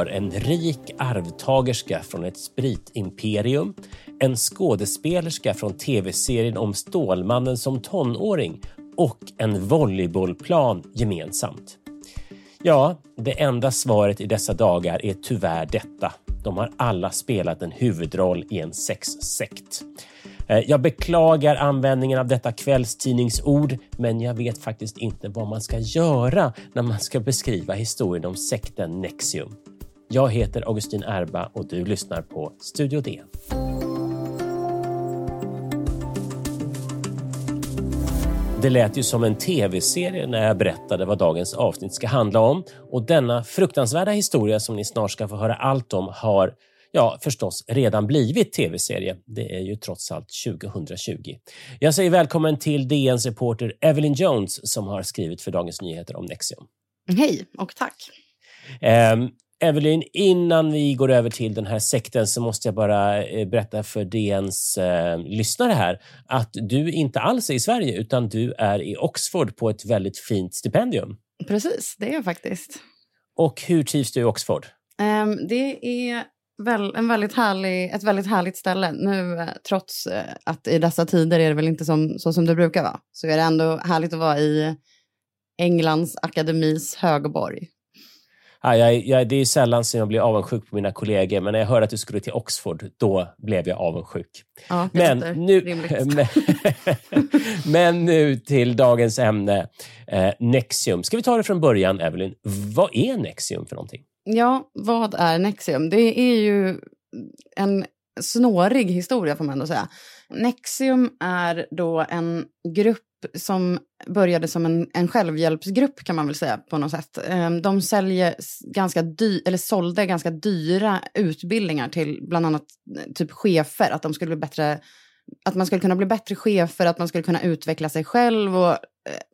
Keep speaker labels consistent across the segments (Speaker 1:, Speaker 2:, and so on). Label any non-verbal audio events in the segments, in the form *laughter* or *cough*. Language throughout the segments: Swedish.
Speaker 1: Har en rik arvtagerska från ett spritimperium, en skådespelerska från tv-serien om Stålmannen som tonåring och en volleybollplan gemensamt? Ja, det enda svaret i dessa dagar är tyvärr detta. De har alla spelat en huvudroll i en sexsekt. Eh, jag beklagar användningen av detta kvällstidningsord, men jag vet faktiskt inte vad man ska göra när man ska beskriva historien om sekten Nexium. Jag heter Augustin Erba och du lyssnar på Studio D. Det lät ju som en tv-serie när jag berättade vad dagens avsnitt ska handla om. Och denna fruktansvärda historia som ni snart ska få höra allt om har ja, förstås redan blivit tv-serie. Det är ju trots allt 2020. Jag säger välkommen till DNs reporter Evelyn Jones som har skrivit för Dagens Nyheter om Nexium.
Speaker 2: Hej och tack.
Speaker 1: Evelyn, innan vi går över till den här sekten så måste jag bara eh, berätta för DNs eh, lyssnare här att du inte alls är i Sverige utan du är i Oxford på ett väldigt fint stipendium.
Speaker 2: Precis, det är jag faktiskt.
Speaker 1: Och hur trivs du i Oxford?
Speaker 2: Um, det är väl, en väldigt härlig, ett väldigt härligt ställe. Nu eh, trots eh, att i dessa tider är det väl inte som, så som det brukar vara, så är det ändå härligt att vara i Englands akademis högborg.
Speaker 1: Ja, jag, jag, det är sällan som jag blir avundsjuk på mina kollegor, men när jag hörde att du skulle till Oxford, då blev jag avundsjuk.
Speaker 2: Ja,
Speaker 1: men, nu, *laughs* men, *laughs* men, nu till dagens ämne, eh, Nexium. Ska vi ta det från början, Evelyn? Vad är Nexium för någonting?
Speaker 2: Ja, vad är Nexium? Det är ju en snårig historia får man ändå säga. Nexium är då en grupp som började som en, en självhjälpsgrupp kan man väl säga på något sätt. Ehm, de säljer ganska dy, eller sålde ganska dyra utbildningar till bland annat eh, typ chefer, att de skulle bli bättre att man skulle kunna bli bättre chefer, att man skulle kunna utveckla sig själv och eh,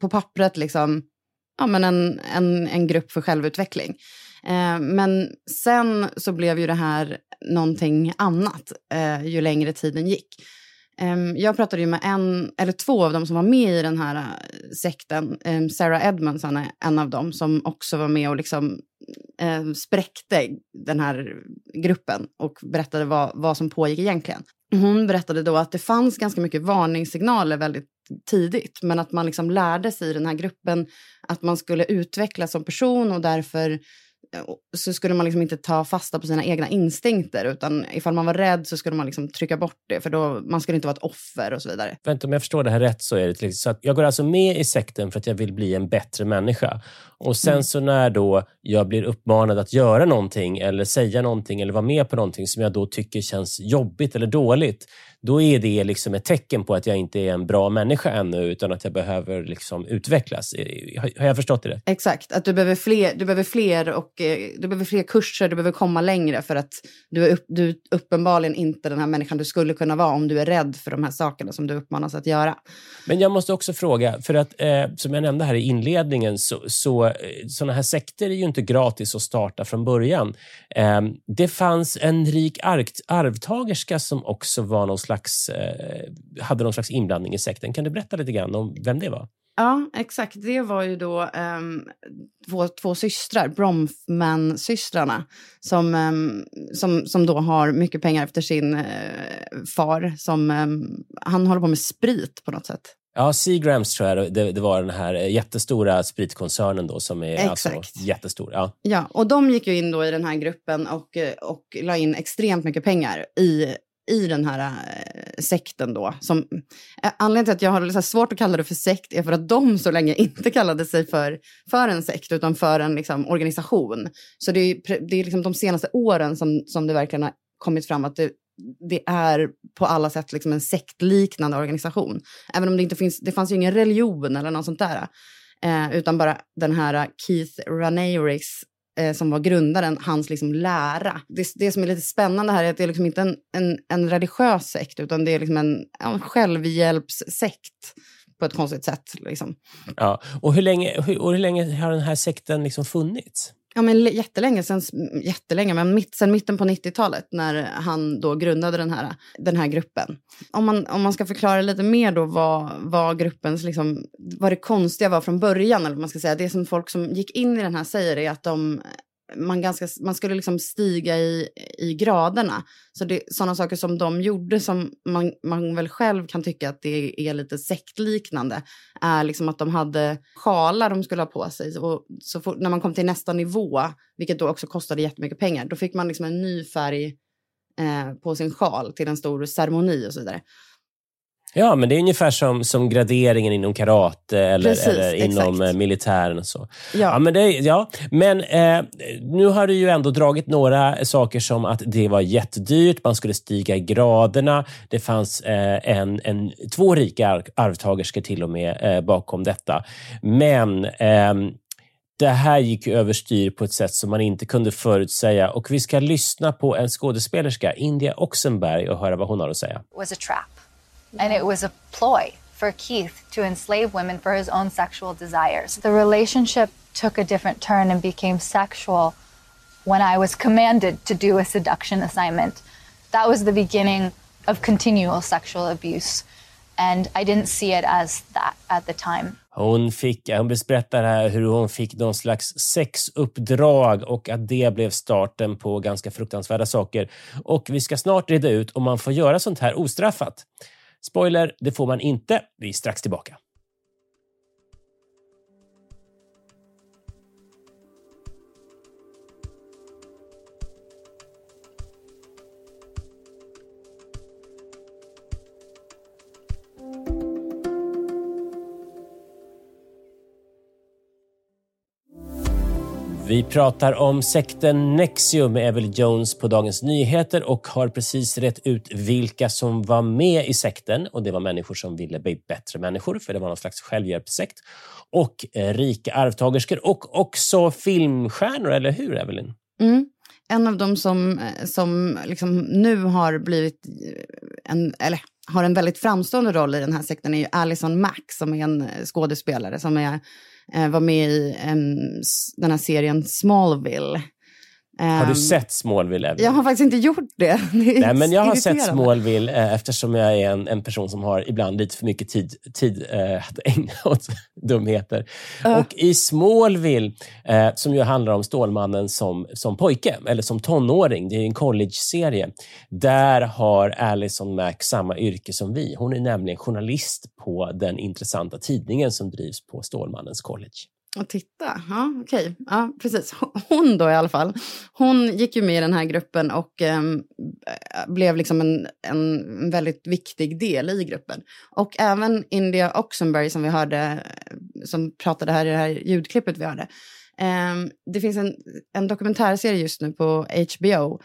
Speaker 2: på pappret liksom, ja men en, en, en grupp för självutveckling. Eh, men sen så blev ju det här någonting annat eh, ju längre tiden gick. Ehm, jag pratade ju med en, eller två av dem som var med i den här eh, sekten. Ehm, Sarah Edmonds han är en av dem som också var med och liksom eh, spräckte den här gruppen och berättade vad, vad som pågick egentligen. Hon berättade då att det fanns ganska mycket varningssignaler väldigt tidigt, men att man liksom lärde sig i den här gruppen att man skulle utvecklas som person och därför så skulle man liksom inte ta fasta på sina egna instinkter, utan ifall man var rädd så skulle man liksom trycka bort det, för då, man skulle inte vara ett offer och så vidare.
Speaker 1: Vänta, om jag förstår det här rätt så är det liksom, så att jag går alltså med i sekten för att jag vill bli en bättre människa. Och sen mm. så när då jag blir uppmanad att göra någonting eller säga någonting eller vara med på någonting som jag då tycker känns jobbigt eller dåligt, då är det liksom ett tecken på att jag inte är en bra människa ännu, utan att jag behöver liksom utvecklas. Har jag förstått det
Speaker 2: Exakt, att du behöver fler, du behöver fler, och, Eh, du behöver fler kurser, du behöver komma längre för att du är, upp, du är uppenbarligen inte den här människan du skulle kunna vara om du är rädd för de här sakerna som du uppmanas att göra.
Speaker 1: Men jag måste också fråga, för att eh, som jag nämnde här i inledningen, så, så eh, sådana här sekter är ju inte gratis att starta från början. Eh, det fanns en rik arvtagerska som också var någon slags, eh, hade någon slags inblandning i sekten. Kan du berätta lite grann om vem det var?
Speaker 2: Ja, exakt. Det var ju då um, två, två systrar, Bronfman-systrarna, som, um, som, som då har mycket pengar efter sin uh, far. Som, um, han håller på med sprit på något sätt.
Speaker 1: Ja, Seagrams tror jag det, det, var den här jättestora spritkoncernen då som är alltså Exakt. alltså jättestor. Ja.
Speaker 2: ja, och de gick ju in då i den här gruppen och, och la in extremt mycket pengar i i den här äh, sekten då. Som, äh, anledningen till att jag har lite svårt att kalla det för sekt är för att de så länge inte *laughs* kallade sig för, för en sekt utan för en liksom, organisation. Så det är, det är liksom de senaste åren som, som det verkligen har kommit fram att det, det är på alla sätt liksom en sektliknande organisation. Även om det inte finns, det fanns ju ingen religion eller något sånt där. Eh, utan bara den här Keith Ranieri's eh, som var grundaren, hans liksom lära. Det, det som är lite spännande här är att det är liksom inte en, en, en religiös sekt, utan det är liksom en, en självhjälpssekt på ett konstigt sätt. Liksom.
Speaker 1: Ja. Och, hur länge, hur, och hur länge har den här sekten liksom funnits?
Speaker 2: Ja, men jättelänge, sen, jättelänge men mitt, sen mitten på 90-talet när han då grundade den här, den här gruppen. Om man, om man ska förklara lite mer då vad, vad gruppens, liksom, vad det konstiga var från början, eller vad man ska säga, det som folk som gick in i den här säger är att de man, ganska, man skulle liksom stiga i, i graderna. Så det, sådana saker som de gjorde som man, man väl själv kan tycka att det är lite sektliknande är liksom att de hade sjalar de skulle ha på sig. Och så fort, när man kom till nästa nivå, vilket då också kostade jättemycket pengar, då fick man liksom en ny färg eh, på sin sjal till en stor ceremoni och så vidare.
Speaker 1: Ja, men det är ungefär som, som graderingen inom karate eller, Precis, eller inom exakt. Eh, militären. Och så. Ja. ja men det, ja. men eh, nu har du ju ändå dragit några saker som att det var jättedyrt, man skulle stiga i graderna. Det fanns eh, en, en, två rika arvtagerskor till och med eh, bakom detta. Men eh, det här gick överstyr på ett sätt som man inte kunde förutsäga och vi ska lyssna på en skådespelerska, India Oxenberg, och höra vad hon har att säga.
Speaker 3: was a trap. And it was a ploy for Keith to enslave women for his own sexual desires. The relationship took a different turn and became sexual when I was commanded to do a seduction assignment. That was the beginning of continual sexual abuse. And I didn't see it as that at the time.
Speaker 1: Hon, fick, hon berättar här hur hon fick någon slags sexuppdrag och att det blev starten på ganska fruktansvärda saker. Och vi ska snart reda ut om man får göra sånt här ostraffat. Spoiler, det får man inte. Vi är strax tillbaka. Vi pratar om sekten Nexium med Evel Jones på Dagens Nyheter och har precis rätt ut vilka som var med i sekten. Och Det var människor som ville bli bättre människor, för det var någon slags självhjälpssekt. Och eh, rika arvtagerskor och också filmstjärnor, eller hur Evelyn?
Speaker 2: Mm. En av dem som, eh, som liksom nu har blivit eh, en, eller har en väldigt framstående roll i den här sekten är ju Alison Mack som är en skådespelare som är Eh, var med i um, den här serien Smallville.
Speaker 1: Har du ehm, sett Smallville? Evelyn?
Speaker 2: Jag har faktiskt inte gjort det. *laughs* det
Speaker 1: Nej, men jag har sett Smallville eh, eftersom jag är en, en person som har ibland lite för mycket tid, tid eh, att ägna *laughs* åt dumheter. Uh. Och i Smallville, eh, som ju handlar om Stålmannen som, som pojke, eller som tonåring, det är en college-serie, där har Alison Mack samma yrke som vi. Hon är nämligen journalist på den intressanta tidningen som drivs på Stålmannens college.
Speaker 2: Och titta, ja okej. Okay. Ja, precis. Hon då i alla fall. Hon gick ju med i den här gruppen och ehm, eh, blev liksom en, en väldigt viktig del i gruppen. Och även India Oxenberg som vi hörde, eh, som pratade här i det här ljudklippet vi hörde. Eh, det finns en, en dokumentärserie just nu på HBO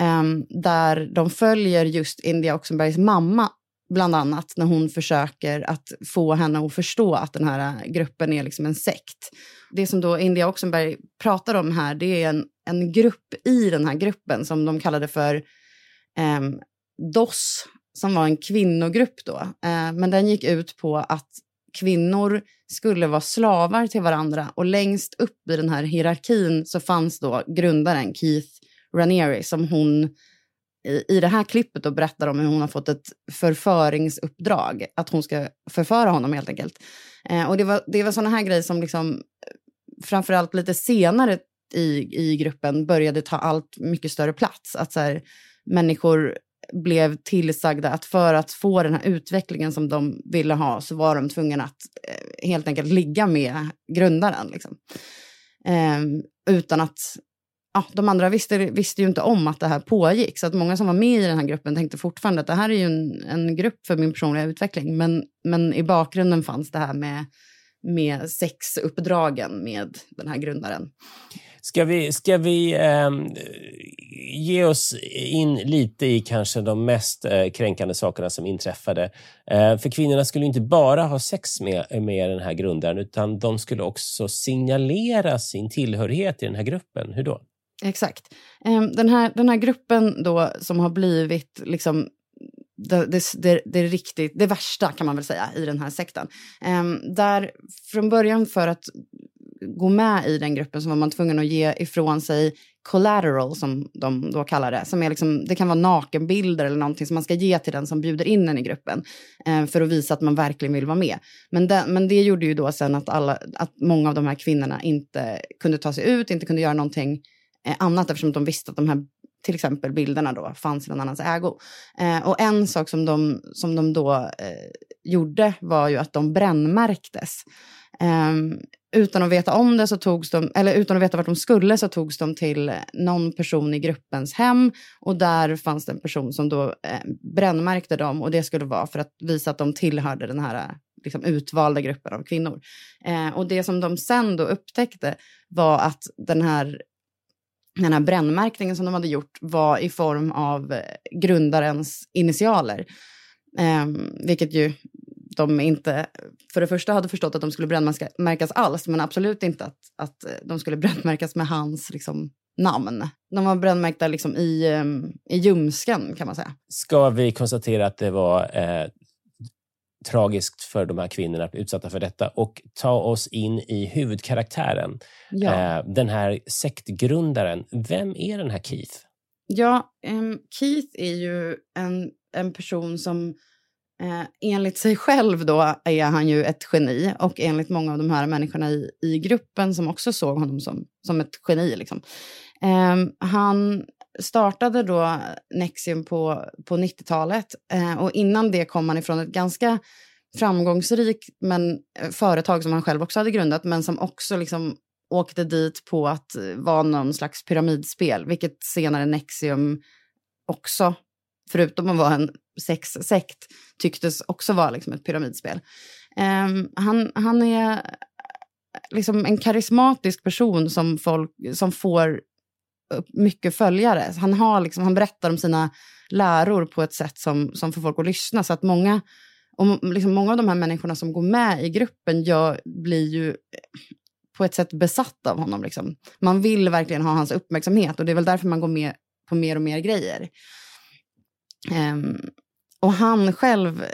Speaker 2: eh, där de följer just India Oxenbergs mamma bland annat när hon försöker att få henne att förstå att den här gruppen är liksom en sekt. Det som då India Oxenberg pratar om här, det är en, en grupp i den här gruppen som de kallade för eh, DOS, som var en kvinnogrupp då. Eh, men den gick ut på att kvinnor skulle vara slavar till varandra och längst upp i den här hierarkin så fanns då grundaren Keith Ranieri, som hon i, i det här klippet och berättar om hur hon har fått ett förföringsuppdrag. Att hon ska förföra honom helt enkelt. Eh, och det var, det var sådana här grejer som liksom, framförallt lite senare i, i gruppen började ta allt mycket större plats. Att så här, människor blev tillsagda att för att få den här utvecklingen som de ville ha så var de tvungna att eh, helt enkelt ligga med grundaren. Liksom. Eh, utan att ja, de andra visste, visste ju inte om att det här pågick. Så att många som var med i den här gruppen tänkte fortfarande att det här är ju en, en grupp för min personliga utveckling. Men, men i bakgrunden fanns det här med, med sexuppdragen med den här grundaren.
Speaker 1: Ska vi, ska vi eh, ge oss in lite i kanske de mest eh, kränkande sakerna som inträffade? Eh, för kvinnorna skulle inte bara ha sex med, med den här grundaren utan de skulle också signalera sin tillhörighet i den här gruppen. Hur då?
Speaker 2: Exakt. Ehm, den här, den här gruppen då som har blivit liksom det, det, det, det, riktigt, det värsta kan man väl säga i den här sekten. Ehm, där från början för att gå med i den gruppen så var man tvungen att ge ifrån sig collateral som de då kallar det. Som är liksom, det kan vara nakenbilder eller någonting som man ska ge till den som bjuder in en i gruppen. Eh, för att visa att man verkligen vill vara med. Men, den, men det gjorde ju då sen att, alla, att många av de här kvinnorna inte kunde ta sig ut, inte kunde göra någonting Eh, annat eftersom de visste att de här till exempel bilderna då fanns i någon annans ägo. Eh, och en sak som de, som de då eh, gjorde var ju att de brännmärktes. Ehm, utan att veta om det så togs de, eller utan att veta vart de skulle så togs de till eh, någon person i gruppens hem och där fanns det en person som då eh, brännmärkte dem och det skulle vara för att visa att de tillhörde den här liksom, utvalda gruppen av kvinnor. Och det som de sen då upptäckte var att den här den här brännmärkningen som de hade gjort var i form av eh, grundarens initialer. Eh, vilket ju de inte, för det första hade förstått att de skulle brännmärkas alls, men absolut inte att, att eh, de skulle *laughs* brännmärkas med hans liksom, namn. De var brännmärkta liksom i, ehm, i ljumsken kan man säga.
Speaker 1: Ska vi konstatera att det var eh, tragiskt för de här kvinnorna att bli utsatta för detta och ta oss in i huvudkaraktären. Ja. Eh, den här sektgrundaren. Vem är den här Keith?
Speaker 2: Ja, um, Keith är ju en, en person som Eh, enligt sig själv då är han ju ett geni och enligt många av de här människorna i, i gruppen som också såg honom som, som ett geni. Liksom. Eh, han startade då Nexium på, på 90-talet eh, och innan det kom han ifrån ett ganska framgångsrikt men, eh, företag som han själv också hade grundat men som också liksom åkte dit på att eh, vara någon slags pyramidspel, vilket senare Nexium också förutom att vara en sexsekt, tycktes också vara liksom ett pyramidspel. Eh, han, han är eh, liksom en karismatisk person som, folk, som får mycket följare. Han, har liksom, han berättar om sina läror på ett sätt som, som får folk att lyssna. Så att många, och liksom många av de här människorna som går med i gruppen gör, blir ju på ett sätt besatta av honom. Liksom. Man vill verkligen ha hans uppmärksamhet och det är väl därför man går med på mer och mer grejer. Um, och han själv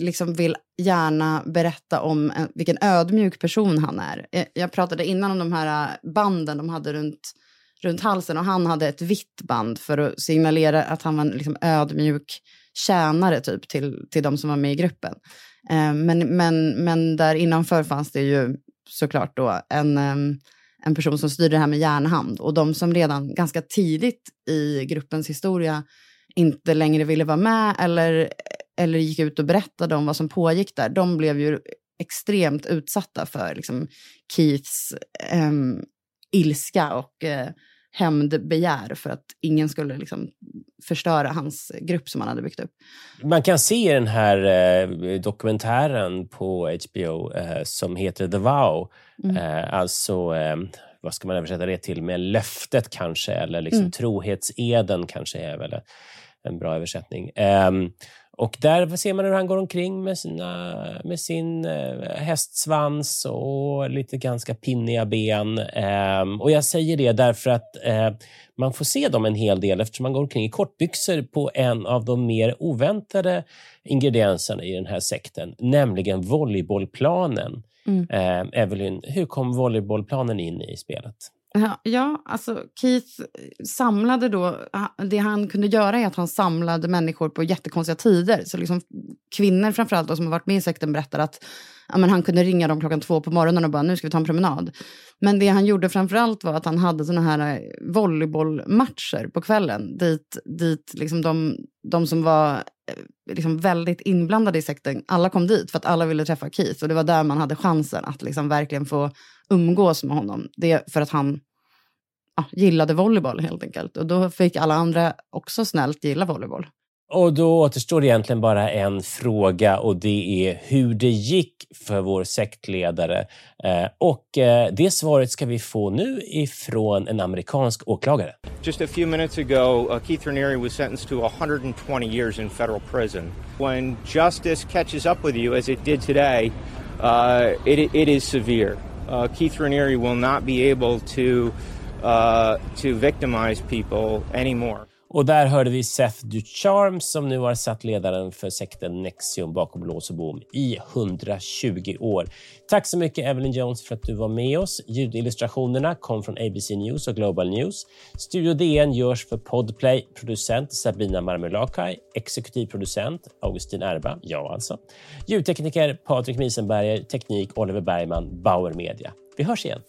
Speaker 2: liksom vill gärna berätta om en, vilken ödmjuk person han är. Jag, jag pratade innan om de här eh, banden de hade runt, runt halsen och han hade ett vitt band för att signalera att han var en liksom ödmjuk tjänare typ till, till de som var med i gruppen. Eh, men, men, men där innanför fanns det ju såklart då en, en person som styrde det här med järnhand och de som redan ganska tidigt i gruppens historia inte längre ville vara med eller, eller gick ut och berättade om vad som pågick där, de blev ju extremt utsatta för liksom, Keiths eh, ilska och eh, hämndbegär för att ingen skulle liksom, förstöra hans grupp som han hade byggt upp.
Speaker 1: Man kan se den här eh, dokumentären på HBO eh, som heter The Vow, mm. eh, alltså eh, vad ska man översätta det till, med löftet kanske, eller liksom mm. trohetseden kanske är väl en bra översättning. Och där ser man hur han går omkring med, sina, med sin uh, hästsvans och lite ganska pinniga ben. Um, och jag säger det därför att uh, man får se dem en hel del eftersom man går omkring i kortbyxor på en av de mer oväntade ingredienserna i den här sekten, nämligen volleybollplanen. Mm. Uh, Evelyn, hur kom volleybollplanen in i spelet?
Speaker 2: Ja, alltså Keith eh, samlade då... Det han kunde göra är att han samlade människor på jättekonstiga tider. Så liksom kvinnor framförallt då, som har varit med i sekten berättar att ja, men han kunde ringa dem klockan två på morgonen och bara nu ska vi ta en promenad. Men det han gjorde framförallt var att han hade såna här eh, volleybollmatcher på kvällen dit, dit liksom de, de som var liksom väldigt inblandade i sekten, alla kom dit för att alla ville träffa Keith och det var där man hade chansen att liksom verkligen få umgås med honom. Det för att han ja, gillade volleyboll helt enkelt. Och då fick alla andra också snällt gilla volleyboll.
Speaker 1: Och då återstår egentligen bara en fråga och det är hur det gick för vår sektledare. Eh, och eh, det svaret ska vi få nu ifrån en amerikansk åklagare.
Speaker 4: Just a few minutes ago, uh, Keith Raniere was sentenced to 120 years in federal prison. When justice catches up with you, as it did today, uh, it, it is severe. Uh, Keith Raniere will not be able to, uh, to victimize people anymore.
Speaker 1: Och där hörde vi Seth Ducharme som nu har satt ledaren för sekten Nexium bakom lås och bom i 120 år. Tack så mycket Evelyn Jones för att du var med oss. Ljudillustrationerna kom från ABC News och Global News. Studio DN görs för Podplay. Producent Sabina Marmelakai. Exekutiv producent Augustin Erba, jag alltså. Ljudtekniker Patrik Miesenberger. Teknik Oliver Bergman, Bauer Media. Vi hörs igen.